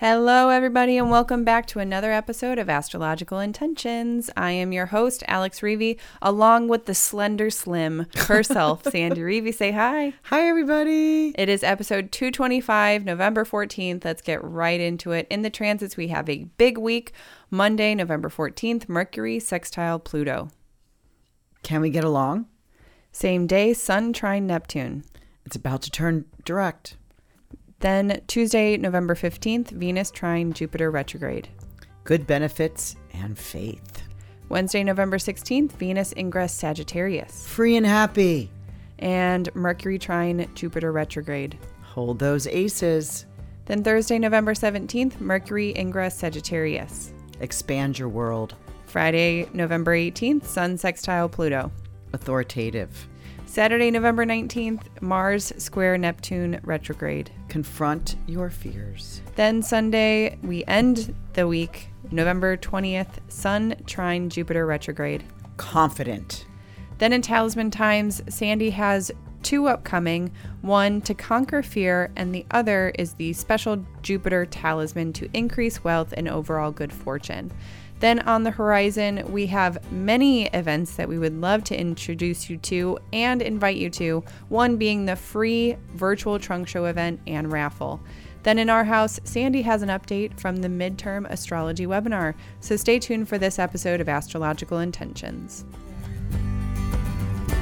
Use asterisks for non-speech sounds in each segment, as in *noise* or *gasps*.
Hello, everybody, and welcome back to another episode of Astrological Intentions. I am your host, Alex Reevy, along with the slender slim herself, *laughs* Sandy Reevy. Say hi. Hi, everybody. It is episode 225, November 14th. Let's get right into it. In the transits, we have a big week. Monday, November 14th, Mercury sextile Pluto. Can we get along? Same day, Sun trine Neptune. It's about to turn direct. Then Tuesday, November 15th, Venus trine Jupiter retrograde. Good benefits and faith. Wednesday, November 16th, Venus ingress Sagittarius. Free and happy. And Mercury trine Jupiter retrograde. Hold those aces. Then Thursday, November 17th, Mercury ingress Sagittarius. Expand your world. Friday, November 18th, Sun sextile Pluto. Authoritative. Saturday, November 19th, Mars square Neptune retrograde. Confront your fears. Then Sunday, we end the week, November 20th, Sun trine Jupiter retrograde. Confident. Then in Talisman Times, Sandy has two upcoming one to conquer fear, and the other is the special Jupiter talisman to increase wealth and overall good fortune. Then on the horizon, we have many events that we would love to introduce you to and invite you to, one being the free virtual trunk show event and raffle. Then in our house, Sandy has an update from the midterm astrology webinar, so stay tuned for this episode of Astrological Intentions.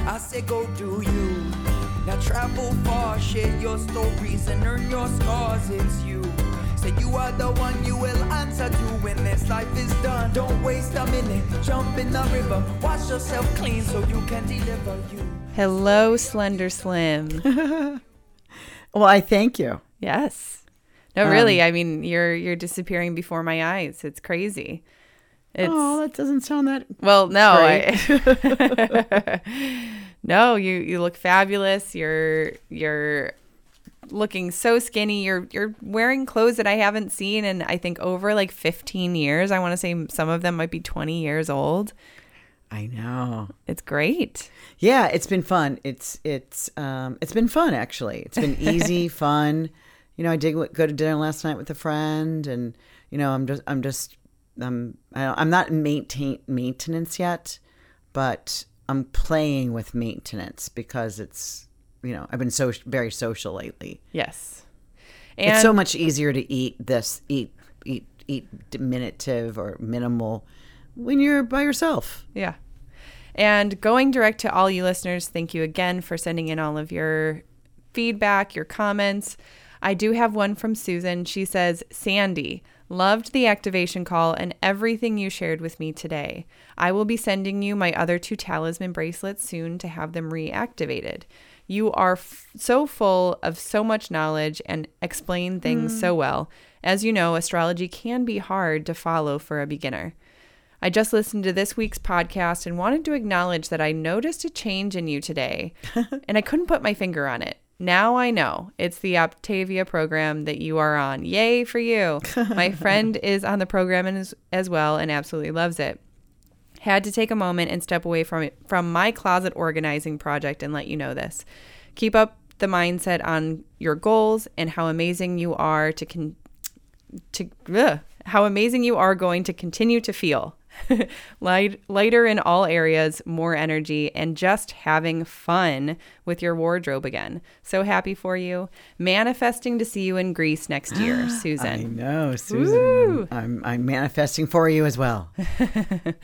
I say go do you. Now travel far, share your stories and earn your scars. It's you. Say you are the one you will answer to when this life is done. Don't waste a minute, jump in the river, wash yourself clean so you can deliver you. Hello, Slender Slim. *laughs* Well, I thank you. yes. No, really. Um, I mean, you're you're disappearing before my eyes. It's crazy. It's oh, that doesn't sound that. well, no, I, *laughs* *laughs* no. You you look fabulous. You're you're looking so skinny. You're you're wearing clothes that I haven't seen in I think over like 15 years. I want to say some of them might be 20 years old. I know. It's great. Yeah, it's been fun. It's it's um it's been fun actually. It's been easy, *laughs* fun. You know, I did go to dinner last night with a friend, and you know, I'm just I'm just I'm I don't- I'm not in maintain maintenance yet, but I'm playing with maintenance because it's you know I've been so very social lately. Yes. And it's so much easier to eat this eat eat eat diminutive or minimal when you're by yourself. Yeah. And going direct to all you listeners, thank you again for sending in all of your feedback, your comments. I do have one from Susan. She says, Sandy, loved the activation call and everything you shared with me today. I will be sending you my other two talisman bracelets soon to have them reactivated. You are f- so full of so much knowledge and explain things so mm. well. As you know, astrology can be hard to follow for a beginner. I just listened to this week's podcast and wanted to acknowledge that I noticed a change in you today, *laughs* and I couldn't put my finger on it. Now I know it's the Optavia program that you are on. Yay for you. *laughs* My friend is on the program as, as well and absolutely loves it. Had to take a moment and step away from it, from my closet organizing project and let you know this. Keep up the mindset on your goals and how amazing you are to con- to ugh, how amazing you are going to continue to feel. *laughs* Light, lighter in all areas, more energy, and just having fun with your wardrobe again. So happy for you. Manifesting to see you in Greece next year, *gasps* Susan. I know, Susan. I'm I'm manifesting for you as well. *laughs*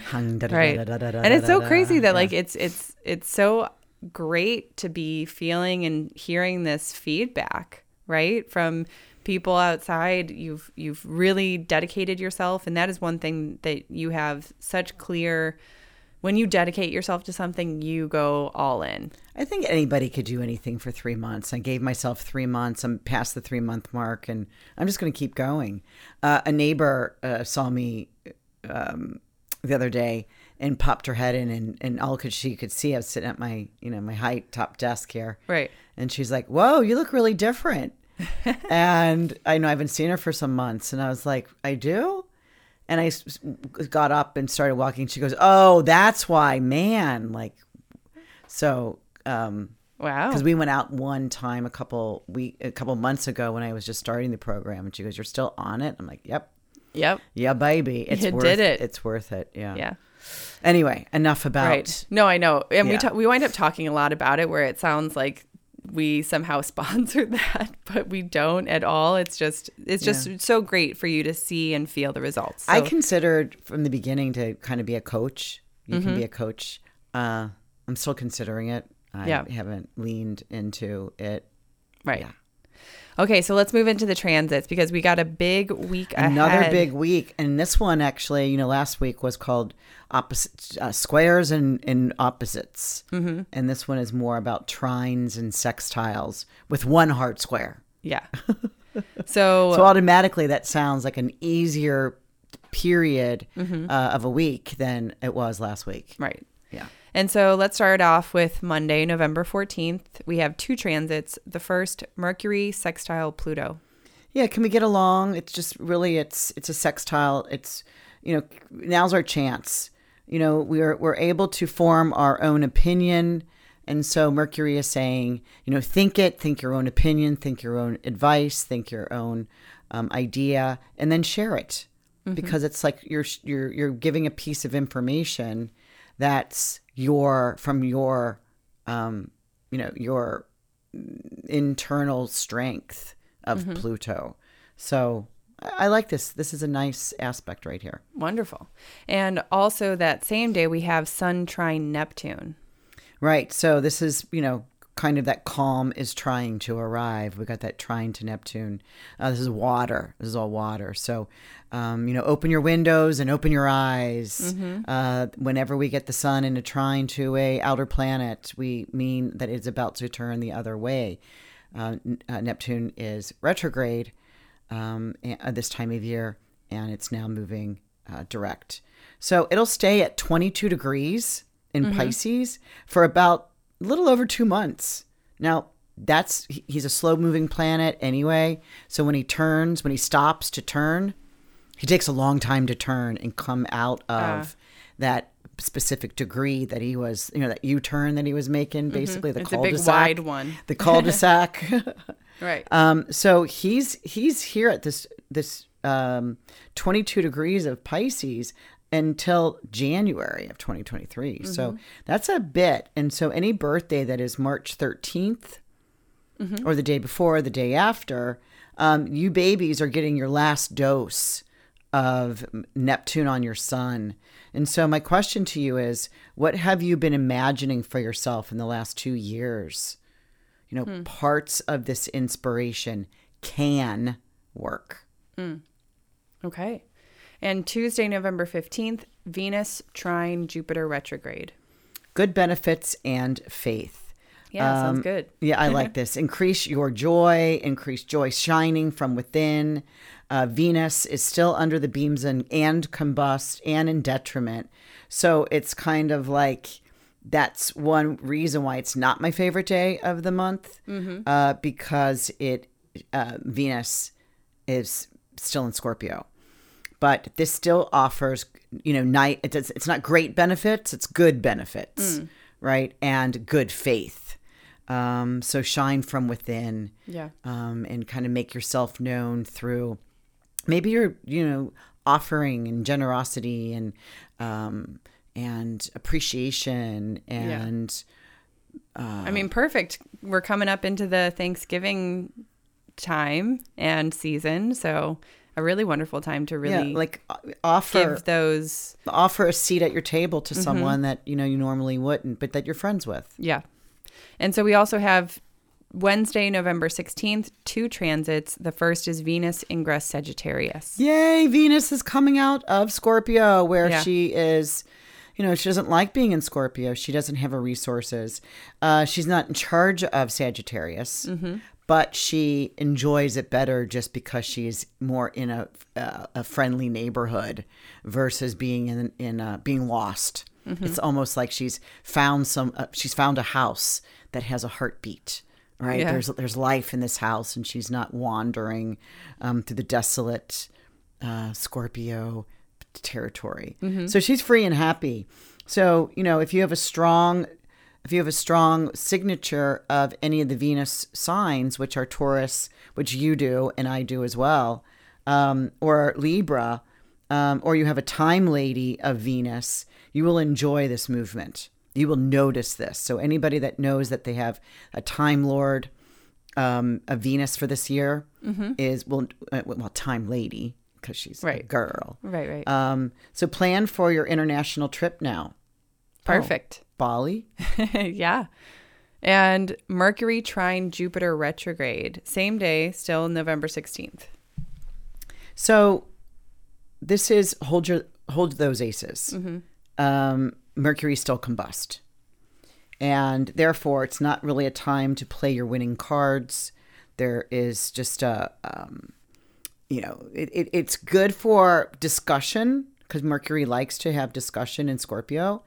Hung, da, da, Right. And it's so crazy that Yeah. like it's it's it's so great to be feeling and hearing this feedback, right? From people outside. You've you've really dedicated yourself and that is one thing that you have such clear when you dedicate yourself to something, you go all in. I think anybody could do anything for three months. I gave myself three months. I'm past the three month mark, and I'm just going to keep going. Uh, a neighbor uh, saw me um, the other day and popped her head in, and, and all could she could see I was sitting at my you know my high top desk here, Right. and she's like, "Whoa, you look really different." *laughs* and I know I haven't seen her for some months, and I was like, "I do." And I got up and started walking. She goes, "Oh, that's why, man!" Like, so um, Wow. Because we went out one time a couple week a couple months ago when I was just starting the program, and she goes, "You're still on it?" I'm like, "Yep, Yep. yeah, baby, it's You worth did it. It's worth it." Yeah. Yeah. Anyway, enough about. Right. No, I know. And we Yeah. ta- we wind up talking a lot about it where it sounds like we somehow *laughs* sponsor that, but we don't at all. It's just it's just Yeah. so great for you to see and feel the results. I considered from the beginning to kind of be a coach. You Mm-hmm. can be a coach. Uh, I'm still considering it. I Yeah. haven't leaned into it. right. yeah. Okay, so let's move into the transits because we got a big week Another ahead. big week, and this one actually, you know, last week was called opposite uh, squares and, and opposites, mm-hmm. and this one is more about trines and sextiles with one heart square. Yeah. *laughs* So, So automatically, that sounds like an easier period Mm-hmm. uh, of a week than it was last week. right. Yeah. And so let's start off with Monday, November 14th. We have two transits. The first, Mercury sextile Pluto. Yeah, can we get along? It's just really it's it's a sextile. It's you know now's our chance. You know we're we're able to form our own opinion, and so Mercury is saying you know think it, think your own opinion, think your own advice, think your own um, idea, and then share it because it's like you're you're you're giving a piece of information that's your from your um, you know your internal strength of Pluto. So I, I like this. This is a nice aspect right here. Wonderful. And also that same day, we have Sun trine Neptune. Right. So this is, you know, kind of that calm is trine to arrive. We got that trine to Neptune. Uh, this is water. This is all water. So, um, you know, open your windows and open your eyes. Uh, whenever we get the sun into trying to a outer planet, we mean that it's about to turn the other way. Uh, uh, Neptune is retrograde um, a- uh, this time of year, and it's now moving uh, direct. So it'll stay at 22 degrees in Pisces for about a little over two months. Now, that's he's a slow moving planet anyway. So when he turns, when he stops to turn, he takes a long time to turn and come out of that specific degree that he was, you know, that U turn that he was making, basically the It's a cul-de-sac. wide one. The cul-de-sac. *laughs* Right. Um, so he's he's here at this this um, 22 degrees of Pisces until January of 2023. So mm-hmm. that's a bit. And so any birthday that is March 13th mm-hmm. or the day before, the day after, um, you babies are getting your last dose of Neptune on your sun. And so my question to you is, what have you been imagining for yourself in the last two years? you know, hmm. parts of this inspiration can work. Mm. Okay. And Tuesday, November 15th, Venus trine Jupiter retrograde. Good benefits and faith. Yeah, sounds Um, good. Yeah, I like *laughs* this. Increase your joy, increase joy shining from within. Uh, Venus is still under the beams and, and combust and in detriment. So it's kind of like that's one reason why it's not my favorite day of the month uh, because it uh, Venus is still in Scorpio. But this still offers, you know, night. It does, it's not great benefits; it's good benefits, right? And good faith. Um, so shine from within, Yeah. um, and kind of make yourself known through maybe you're, you know, offering and generosity and um, and appreciation and I mean, perfect. We're coming up into the Thanksgiving time and season. So, a really wonderful time to really yeah, like uh, offer those. offer a seat at your table to Mm-hmm. someone that you know you normally wouldn't, but that you're friends with. Yeah. And so, we also have Wednesday, November 16th, two transits. The first is Venus ingress Sagittarius. Yay, Venus is coming out of Scorpio where Yeah. she is, you know, she doesn't like being in Scorpio. She doesn't have her resources. Uh, she's not in charge of Sagittarius, but she enjoys it better just because she's more in a, uh, a friendly neighborhood versus being in, in uh, being lost. It's almost like she's found some, uh, she's found a house that has a heartbeat. Right, Yeah. there's there's life in this house, and she's not wandering um, through the desolate uh, Scorpio territory. So she's free and happy. So you know, if you have a strong if you have a strong signature of any of the Venus signs, which are Taurus, which you do and I do as well, um, or Libra, um, or you have a time lady of Venus, you will enjoy this movement. You will notice this. So anybody that knows that they have a time lord, um, a Venus for this year is well, uh, well, time lady because she's a girl. Right, right. Um, so plan for your international trip now. Perfect. Bali. *laughs* yeah. And Mercury trine Jupiter retrograde. Same day, still November 16th. So this is hold your hold those aces. Um, Mercury still combust, and therefore it's not really a time to play your winning cards. There is just a, um, you know, it, it, it's good for discussion because Mercury likes to have discussion in Scorpio,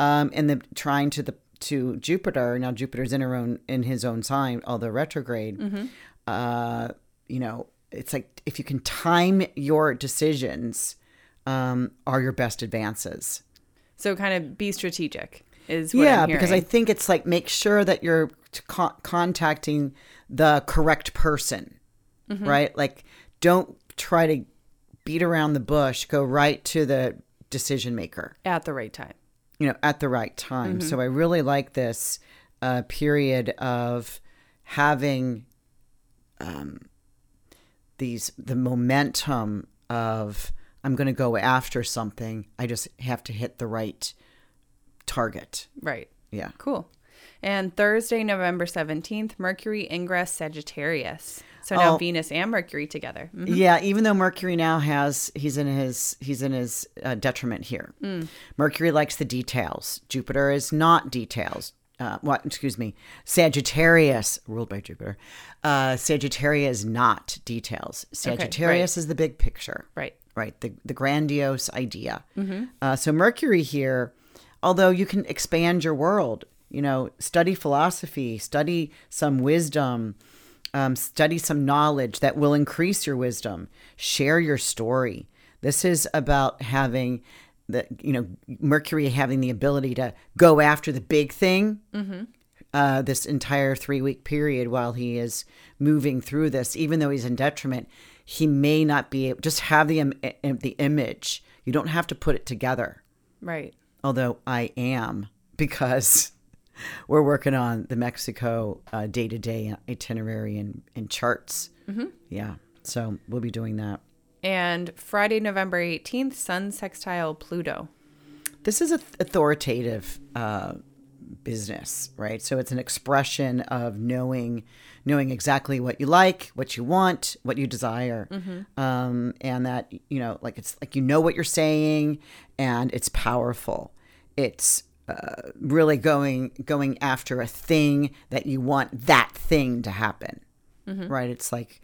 um, and the trine to the to Jupiter. Now Jupiter's in her own in his own sign, although retrograde. Uh, you know, it's like if you can time your decisions, um, are your best advances. So kind of be strategic is what yeah, because I think it's like make sure that you're con- contacting the correct person, Mm-hmm. right? Like, don't try to beat around the bush. Go right to the decision maker. at the right time. You know, at the right time. Mm-hmm. So I really like this uh, period of having um, these the momentum of I'm going to go after something. I just have to hit the right target. Right. Yeah. Cool. And Thursday, November 17th, Mercury ingress Sagittarius. So now Oh. Venus and Mercury together. Mhm. Yeah, even though Mercury now has he's in his he's in his uh, detriment here. Mercury likes the details. Jupiter is not details. Uh, what? Excuse me. Sagittarius, ruled by Jupiter. Uh, Sagittarius is not details. Sagittarius is the big picture. Right. Right. The the grandiose idea. Uh, so Mercury here, although you can expand your world, you know, study philosophy, study some wisdom um, study some knowledge that will increase your wisdom. Share your story. This is about having the you know mercury having the ability to go after the big thing uh, this entire three week period while he is moving through this even though he's in detriment he may not be able just have the im- the image. You don't have to put it together. Right. although I am because we're working on the Mexico day to day itinerary and, and charts. Mm-hmm. Yeah. So we'll be doing that. And Friday, November 18th, Sun sextile Pluto. This is a th- authoritative uh, business, right? So it's an expression of knowing knowing exactly what you like, what you want, what you desire, um, and that you know, like it's like you know what you're saying, and it's powerful. It's uh, really going going after a thing that you want that thing to happen, mm-hmm. right? It's like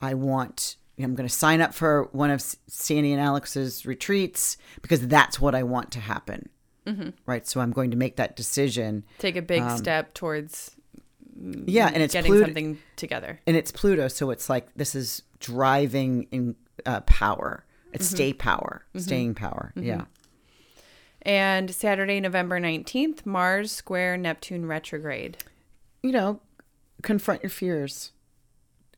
I want. I'm going to sign up for one of Sandy and Alex's retreats because that's what I want to happen mm-hmm. right? So I'm going to make that decision. Take a big um, step towards mm, Yeah, and it's getting Pluto, something together. and it's Pluto, so it's like this is driving in uh, power. It's mm-hmm. stay power, staying power. Yeah. And Saturday, November 19th, Mars square Neptune retrograde. You know, confront your fears.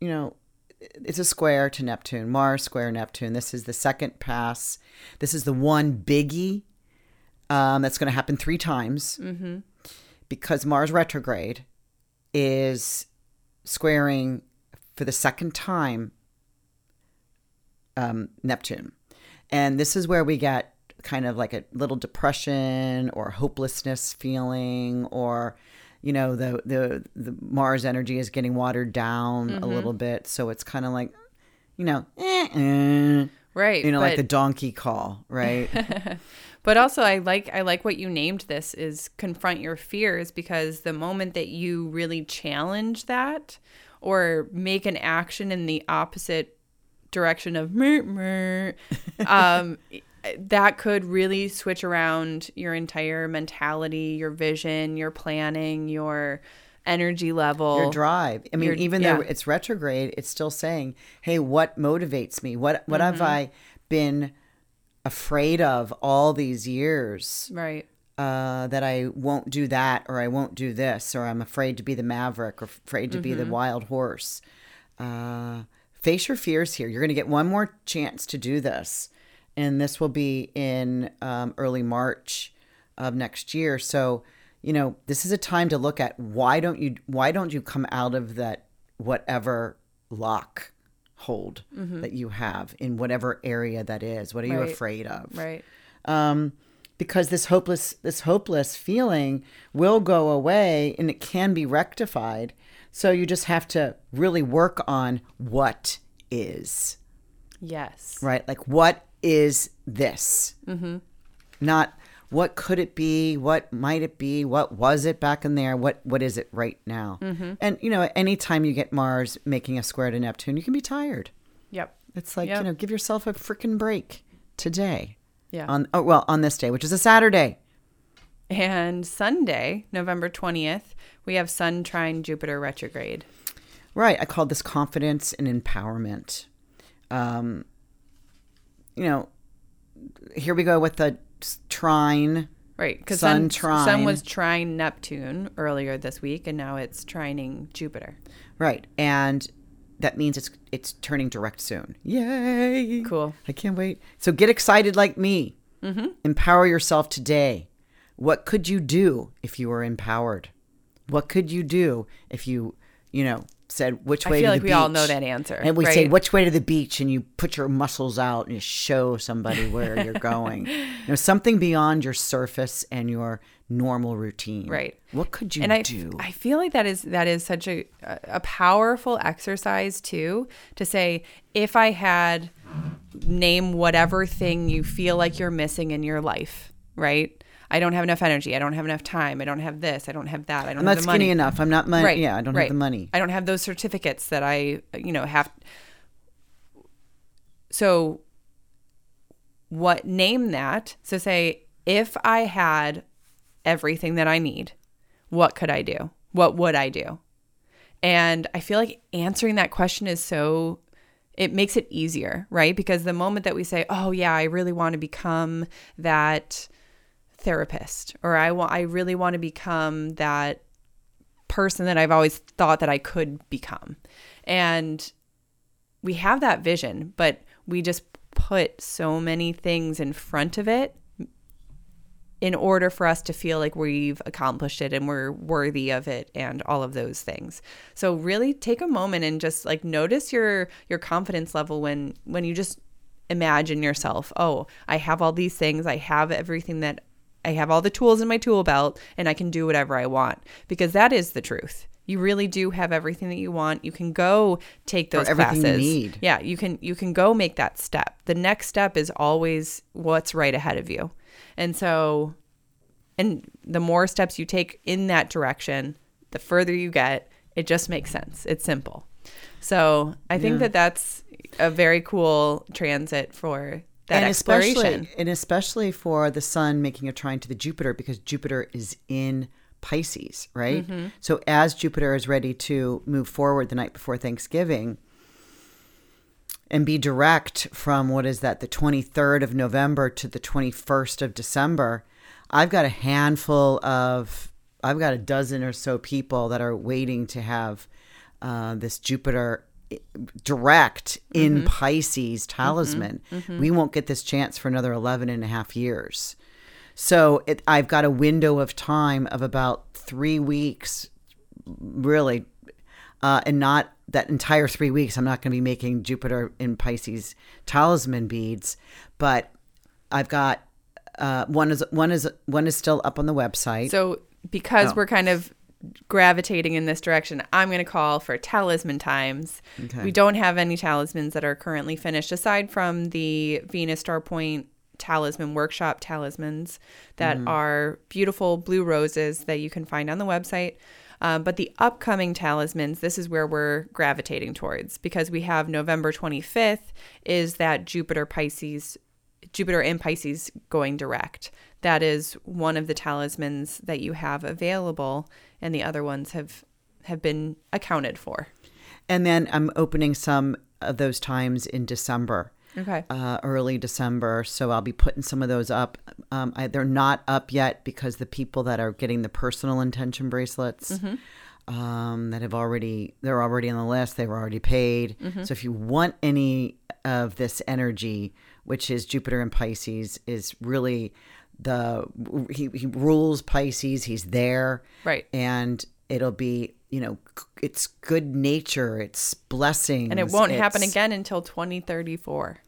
You know, it's a square to Neptune, Mars square Neptune. This is the second pass. This is the one biggie um, that's going to happen three times because Mars retrograde is squaring for the second time um, Neptune. And this is where we get kind of like a little depression or hopelessness feeling or you know the the the Mars energy is getting watered down a little bit. So it's kind of like you know eh, eh, Right. you know like the donkey call right? *laughs* But also I like I like what you named this is confront your fears because the moment that you really challenge that or make an action in the opposite direction of meh, meh, *laughs* um that could really switch around your entire mentality, your vision, your planning, your energy level. your drive. I mean, Your- even though yeah. it's retrograde, it's still saying, "Hey, what motivates me? What what have Mm-hmm. I been afraid of all these years? Right. uh, that I won't do that or I won't do this or I'm afraid to be the maverick or afraid to be the wild horse. Uh, face your fears here. You're going to get one more chance to do this, and this will be in um, early March of next year. So, you know, this is a time to look at why don't you why don't you come out of that whatever lock hold that you have in whatever area that is. What are you afraid of? Right. um, because this hopeless this hopeless feeling will go away and it can be rectified. So you just have to really work on what is Yes. right. Like what is this? Mm-hmm. Not what could it be? What might it be? What was it back in there? What what is it right now? Mm-hmm. And you know, anytime you get Mars making a square to Neptune, you can be tired. Yep. It's like Yep. you know, give yourself a freaking break today. Yeah. On oh well, on this day, which is a Saturday. And Sunday, November 20th, we have Sun trine Jupiter retrograde. Right. I called this confidence and empowerment. Um, you know, here we go with the trine. Right, because Sun sun, sun was trine Neptune earlier this week, and now it's trining Jupiter. Right. And that means it's it's turning direct soon. Yay. Cool. I can't wait. So get excited like me. Mm-hmm. Empower yourself today. What could you do if you were empowered? What could you do if you, you know, said which I way feel to like the we all beach? know that answer, And we say which way to the beach, and you put your muscles out and you show somebody where you're going. *laughs* You know, something beyond your surface and your normal routine. Right. What could you and I, do? I feel like that is that is such a a powerful exercise too to say if I had name whatever thing you feel like you're missing in your life, right? I don't have enough energy. I don't have enough time. I don't have this. I don't have that. I don't I'm have not the skinny money. enough. I'm not money. Right. Yeah, I don't right. have the money. I don't have those certificates that I, you know, have. So, what name that? So, say, if I had everything that I need, what could I do? What would I do? And I feel like answering that question is so, it makes it easier, right? Because the moment that we say, oh, yeah, I really want to become that therapist, or I want, I really want to become that person that I've always thought that I could become. And we have that vision, but we just put so many things in front of it in order for us to feel like we've accomplished it and we're worthy of it and all of those things. So really take a moment and just like notice your your confidence level when when you just imagine yourself, "Oh, I have all these things. I have everything that I have all the tools in my tool belt and I can do whatever I want." Because that is the truth. You really do have everything that you want. You can go take those everything you classes. need. Yeah, you can you can go make that step. The next step is always what's right ahead of you. And so and the more steps you take in that direction, the further you get, it just makes sense. It's simple. So, I think that that's a very cool transit for that and exploration. especially and especially for the sun making a trine to the Jupiter because Jupiter is in Pisces, right? Mm-hmm. So as Jupiter is ready to move forward the night before Thanksgiving and be direct from what is that the 23rd of November to the 21st of December, I've got a handful of I've got a dozen or so people that are waiting to have uh, this Jupiter direct in Pisces talisman. We won't get this chance for another 11 and a half years. So it, I've got a window of time of about three weeks, really, uh, and not that entire three weeks. I'm not going to be making Jupiter in Pisces talisman beads, but I've got uh, one is one is one is still up on the website. So, because Oh. we're kind of gravitating in this direction, I'm going to call for talisman times. Okay. We don't have any talismans that are currently finished aside from the Venus Star Point talisman workshop talismans that are beautiful blue roses that you can find on the website. Um, but the upcoming talismans, this is where we're gravitating towards because we have November 25th is that Jupiter Pisces Jupiter in Pisces going direct. That is one of the talismans that you have available, and the other ones have have been accounted for. and then I'm opening some of those times in December. Okay. uh, early December. So I'll be putting some of those up Um, I, they're not up yet because the people that are getting the personal intention bracelets um, that have already they're already on the list. They were already paid. So if you want any of this energy, which is Jupiter and Pisces, is really the he, he rules Pisces. He's there, Right. And it'll be you know it's good nature. It's blessings, and it won't happen again until 2034.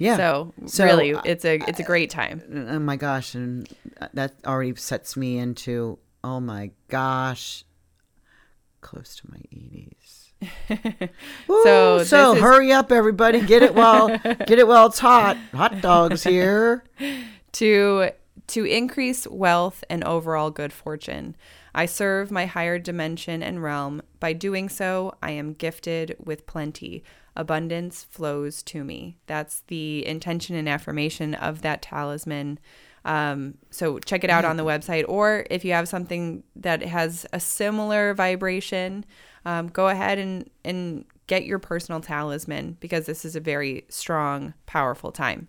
Yeah. So, So, really, uh, it's a it's a great time. oh my gosh and that already sets me into oh my gosh close to my 80s So *laughs* so this is- hurry up everybody get it while get it while it's hot hot dogs here *laughs* to to increase wealth and overall good fortune. I serve my higher dimension and realm. By doing so, I am gifted with plenty. Abundance flows to me. That's the intention and affirmation of that talisman. Um, so check it out on the website, or if you have something that has a similar vibration, um, go ahead and and get your personal talisman because this is a very strong, powerful time.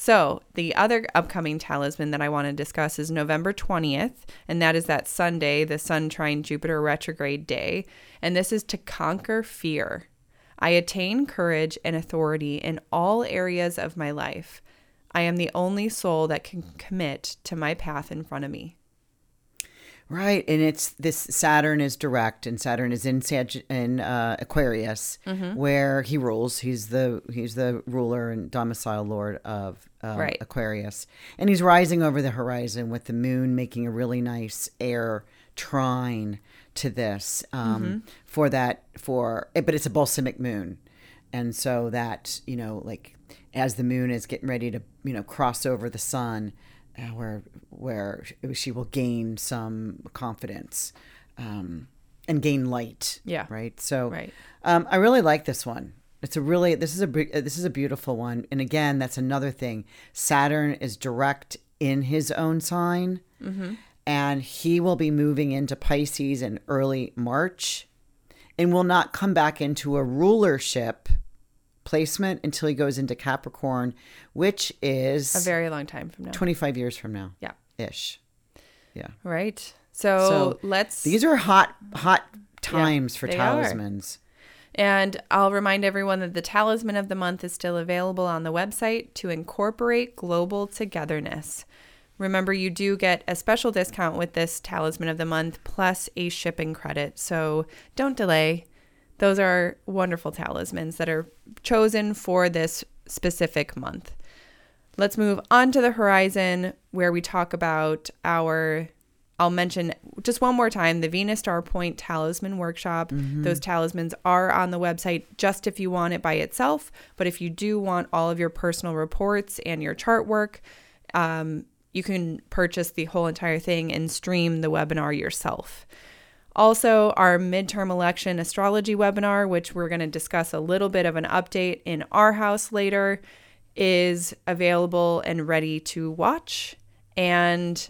So, the other upcoming talisman that I want to discuss is November 20th, and that is that Sunday, the Sun trine Jupiter retrograde day. And this is to conquer fear. I attain courage and authority in all areas of my life. I am the only soul that can commit to my path in front of me. Right and it's this saturn is direct and saturn is in Sag- in uh, aquarius Mm-hmm. where he rules he's the he's the ruler and domicile lord of um, Right. aquarius and he's rising over the horizon with the moon making a really nice air trine to this um, Mm-hmm. for that for but it's a balsamic moon and so that you know like as the moon is getting ready to you know cross over the sun where where she will gain some confidence um, and gain light Yeah. right? So Right. um, i really like this one. It's a really this is a uh, this is a beautiful one. And again that's another thing. Saturn is direct in his own sign. And he will be moving into pisces in early march and will not come back into a rulership placement until he goes into Capricorn, which is A very long time from now. 25 years from now. Yeah. Ish. Yeah. Right. So, So let's These are hot, hot times for they are. talismans. And I'll remind everyone that the talisman of the month is still available on the website to incorporate global togetherness. Remember, you do get a special discount with this talisman of the month plus a shipping credit. So don't delay. Those are wonderful talismans that are chosen for this specific month. Let's move on to the horizon where we talk about our I'll mention just one more time the Venus Star Point Talisman Workshop. Those talismans are on the website just if you want it by itself. But if you do want all of your personal reports and your chart work, um, you can purchase the whole entire thing and stream the webinar yourself. Also, our midterm election astrology webinar, which we're going to discuss a little bit of an update in our house later, is available and ready to watch. And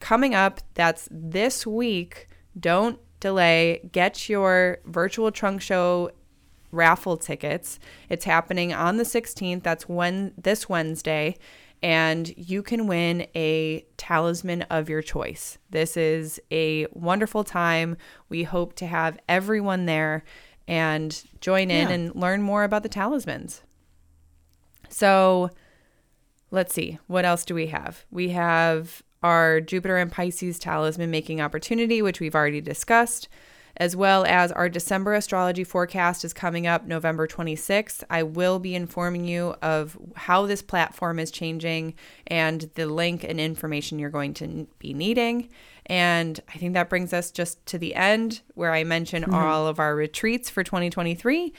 coming up, that's this week. Don't delay. Get your virtual trunk show raffle tickets. It's happening on the 16th. That's when this Wednesday. And you can win a talisman of your choice. This is a wonderful time. We hope to have everyone there and join in Yeah. and learn more about the talismans. So let's see. What else do we have? We have our Jupiter and Pisces talisman making opportunity, which we've already discussed, as well as our December astrology forecast is coming up November 26th. I will be informing you of how this platform is changing and the link and information you're going to be needing. And I think that brings us just to the end where I mention mm-hmm. all of our retreats for 2023.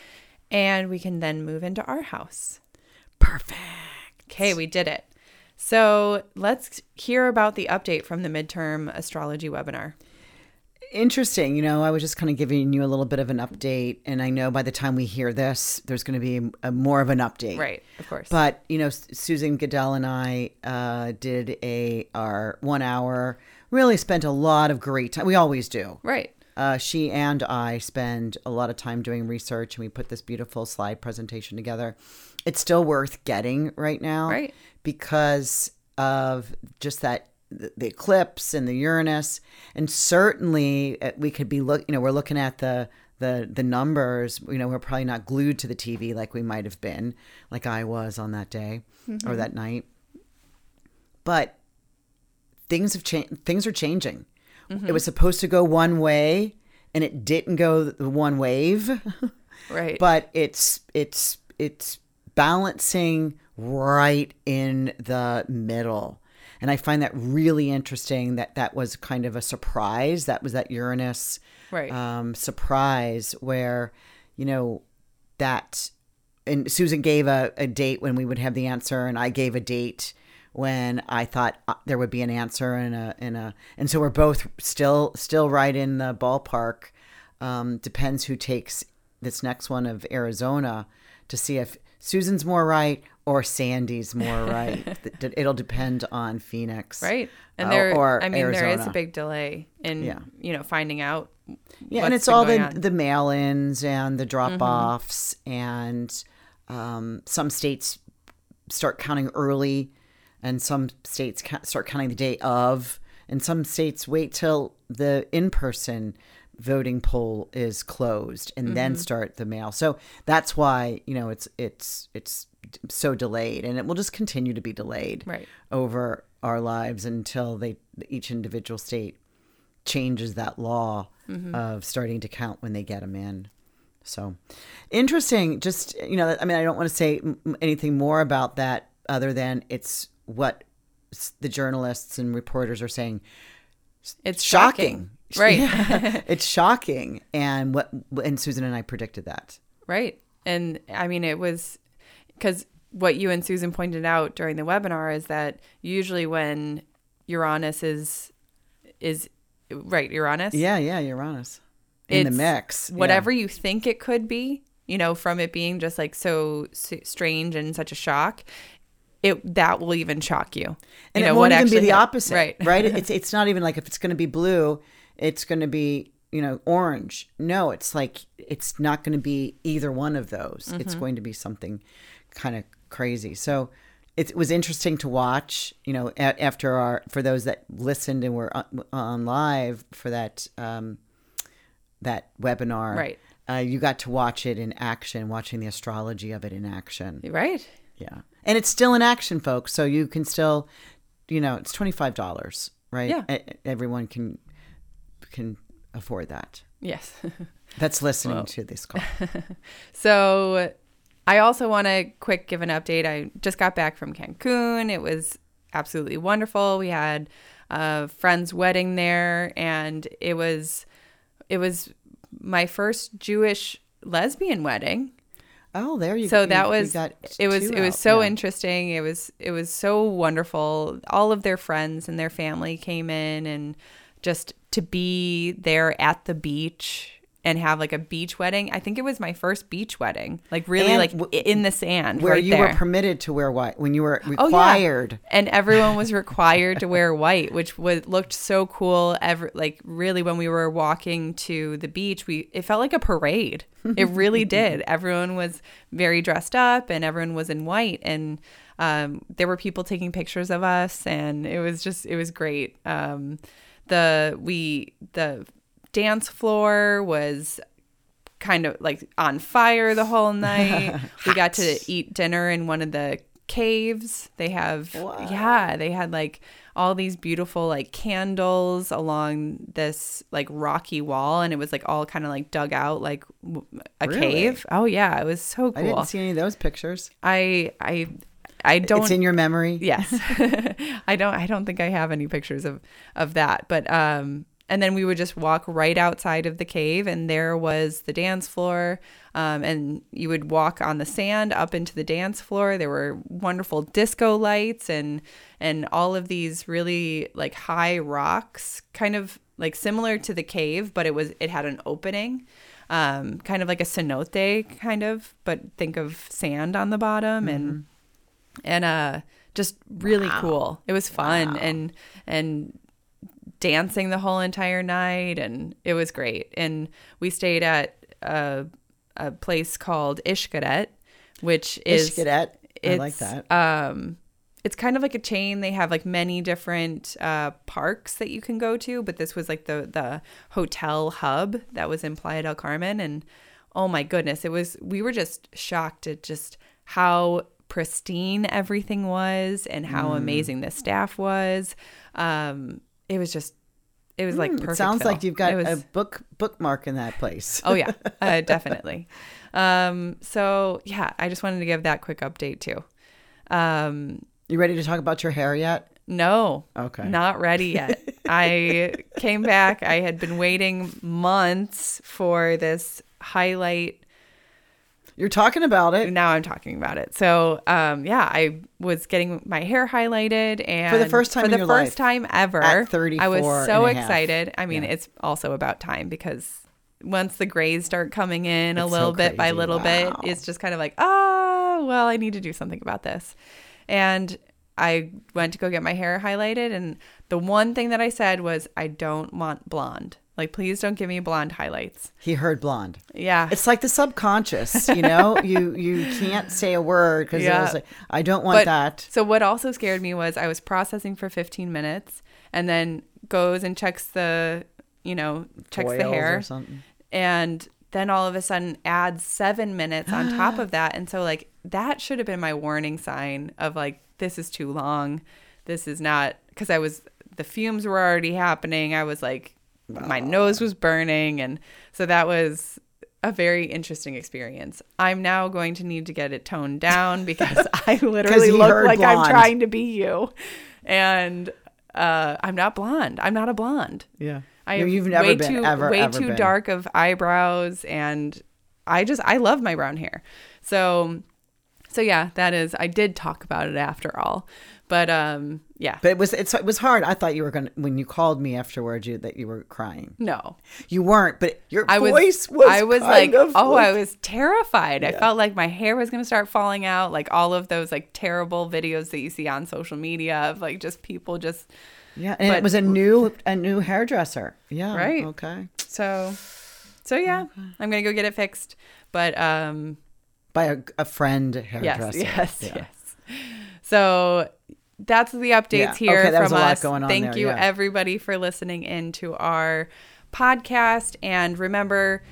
And we can then move into our house. Perfect. Okay, we did it. So let's hear about the update from the midterm astrology webinar. Interesting. You know, I was just kind of giving you a little bit of an update, and I know by the time we hear this, there's going to be a, more of an update. Right, of course. But you know, Susan Goodell and I uh, did a our one hour. Really spent a lot of great time. We always do. right. Uh, she and I spend a lot of time doing research, and we put this beautiful slide presentation together. It's still worth getting right now, Right. Because of just that the eclipse and the Uranus, and certainly uh, we could be look. You know, we're looking at the the the numbers. You know, we're probably not glued to the TV like we might have been, like I was on that day or that night. But things have changed. Things are changing. It was supposed to go one way, and it didn't go the one wave. *laughs* Right. but it's it's it's balancing right in the middle and i find that really interesting that that was kind of a surprise that was that uranus Right. um, surprise where you know that and susan gave a, a date when we would have the answer and i gave a date when i thought uh, there would be an answer and a and a and so we're both still still right in the ballpark um, depends who takes this next one of arizona to see if susan's more right or sandy's more right *laughs* it'll depend on phoenix right. And uh, there, or I mean, there is a big delay in, Yeah. you know, finding out. Yeah, and it's all the on. Mm-hmm. the mail-ins and the drop-offs, and um, some states start counting early, and some states ca- start counting the day of, and some states wait till the in-person voting poll is closed and then Mm-hmm. start the mail. So that's why you know it's it's it's so delayed, and it will just continue to be delayed Right. over our lives until they each individual state changes that law mm-hmm. of starting to count when they get them in. So interesting. Just, you know, I mean, I don't want to say anything more about that other than it's what the journalists and reporters are saying. It's Shocking. shocking. Right. *laughs* Yeah. *laughs* it's shocking. And what, and Susan and I predicted that. Right. And I mean, it was because what you and Susan pointed out during the webinar is that usually when Uranus is, is right, Uranus, Yeah. Yeah. Uranus. In the mix. yeah. whatever you think it could be, you know, from it being just like so strange and such a shock, it that will even shock you. and you know it won't even be the opposite, right? right? *laughs* It's it's not even like if it's going to be blue, it's going to be you know orange. No, it's like it's not going to be either one of those. Mm-hmm. It's going to be something kind of crazy. So it was interesting to watch. You know, after our for those that listened and were on, on live for that um, that webinar, Right. Uh, you got to watch it in action, watching the astrology of it in action. right. Yeah. And it's still in action, folks. So you can still, you know, it's $25, right? Yeah. Everyone can can afford that. Yes. *laughs* That's listening to this call. *laughs* So I also want to quick give an update. I just got back from Cancun. It was absolutely wonderful. We had a friend's wedding there and it was it was my first Jewish lesbian wedding. Oh, there you go. So that was it was it was out. so Yeah. interesting. It was it was so wonderful. All of their friends and their family came in and just to be there at the beach and have like a beach wedding. I think it was my first beach wedding. Like really And like w- in the sand Where right you there. were permitted to wear white when you were required, Oh, yeah. And everyone was *laughs* required to wear white, which was looked so cool. Ever like really when we were walking to the beach, we it felt like a parade. It really *laughs* did. Everyone was very dressed up, and everyone was in white, and um, there were people taking pictures of us, and it was just it was great. Um, the we the dance floor was kind of like on fire the whole *laughs* night. we got to eat dinner in one of the caves. They have yeah, they had like all these beautiful like candles along this like rocky wall and it was like all kind of like dug out like w- a Really? cave. Oh yeah, it was so cool. I didn't see any of those pictures. I I I don't it's in your memory. Yes. *laughs* I don't I don't think I have any pictures of of that, but um and then we would just walk right outside of the cave and there was the dance floor. Um, and you would walk on the sand up into the dance floor. There were wonderful disco lights and and all of these really like high rocks kind of like similar to the cave but it was it had an opening um, kind of like a cenote kind of but think of sand on the bottom and and uh just really cool. It was fun. And and dancing the whole entire night and it was great and we stayed at a, a place called Xcaret which is Xcaret. I like that. um it's kind of like a chain. They have like many different uh, parks that you can go to, but this was like the the hotel hub that was in Playa del Carmen, and oh my goodness, it was. We were just shocked at just how pristine everything was and how Mm. amazing the staff was. Um, it was just, it was like Hmm, perfect. it sounds fill. like you've got was- a book bookmark in that place. Oh yeah, *laughs* uh, definitely. Um, so yeah, I just wanted to give that quick update too. Um, You ready to talk about your hair yet? no, Okay. not ready yet. I *laughs* came back. I had been waiting months for this highlight. You're talking about it. Now I'm talking about it. So um, yeah, I was getting my hair highlighted, and for the first time for the first time ever, at 34 I was so and a half. excited. I mean, Yeah. it's also about time because once the grays start coming in a little so bit by little Wow. bit, it's just kind of like, oh, well, I need to do something about this. And I went to go get my hair highlighted, and the one thing that I said was, I don't want blonde. Like, please don't give me blonde highlights. He heard blonde. Yeah. It's like the subconscious, you know. *laughs* you you can't say a word because Yeah. it was like, I don't want But- that. So what also scared me was I was processing for 15 minutes and then goes and checks the, you know, checks the hair something. and then all of a sudden adds 7 minutes on top of *gasps* that and so like that should have been my warning sign of like this is too long. This is not cuz I was the fumes were already happening. I was like my nose was burning and so that was a very interesting experience. I'm now going to need to get it toned down *laughs* because I *laughs* literally look like I'm trying to be you. And uh, I'm not blonde. I'm not a blonde. Yeah. I No, you've never way been too, ever way ever too been. dark of eyebrows and I just I love my brown hair. So so yeah, that is I did talk about it after all. But um yeah. But it was it's, it was hard. I thought you were gonna when you called me afterwards you that you were crying. no. You weren't, but your I was, voice was. I was like, oh, I was terrified. I felt like my hair was going to start falling out, like all of those like terrible videos that you see on social media of like just people just Yeah, and but- it was a new a new hairdresser. Yeah. Right. Okay. so so yeah, I'm going to go get it fixed. But um By a, a friend yes, hairdresser. yes, Yeah. yes. So that's the updates Yeah. here Okay, that was from a lot us. going on Thank there, you yeah. everybody for listening in to our podcast and remember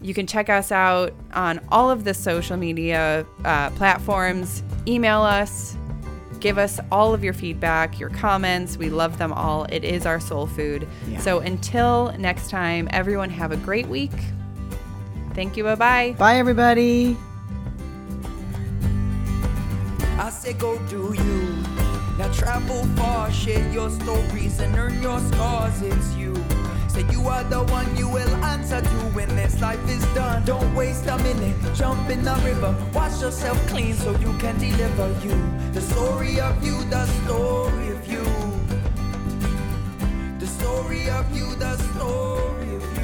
you can check us out on all of the social media uh, platforms. Email us, give us all of your feedback, your comments. We love them all. It is our soul food. Yeah. So until next time, everyone have a great week. Thank you. Bye bye. Bye everybody. I say go do you. Now travel far, share your stories and earn your scars. It's you. Say you are the one you will answer to when this life is done. Don't waste a minute, jump in the river. Wash yourself clean so you can deliver you. The story of you, the story of you. The story of you, the story.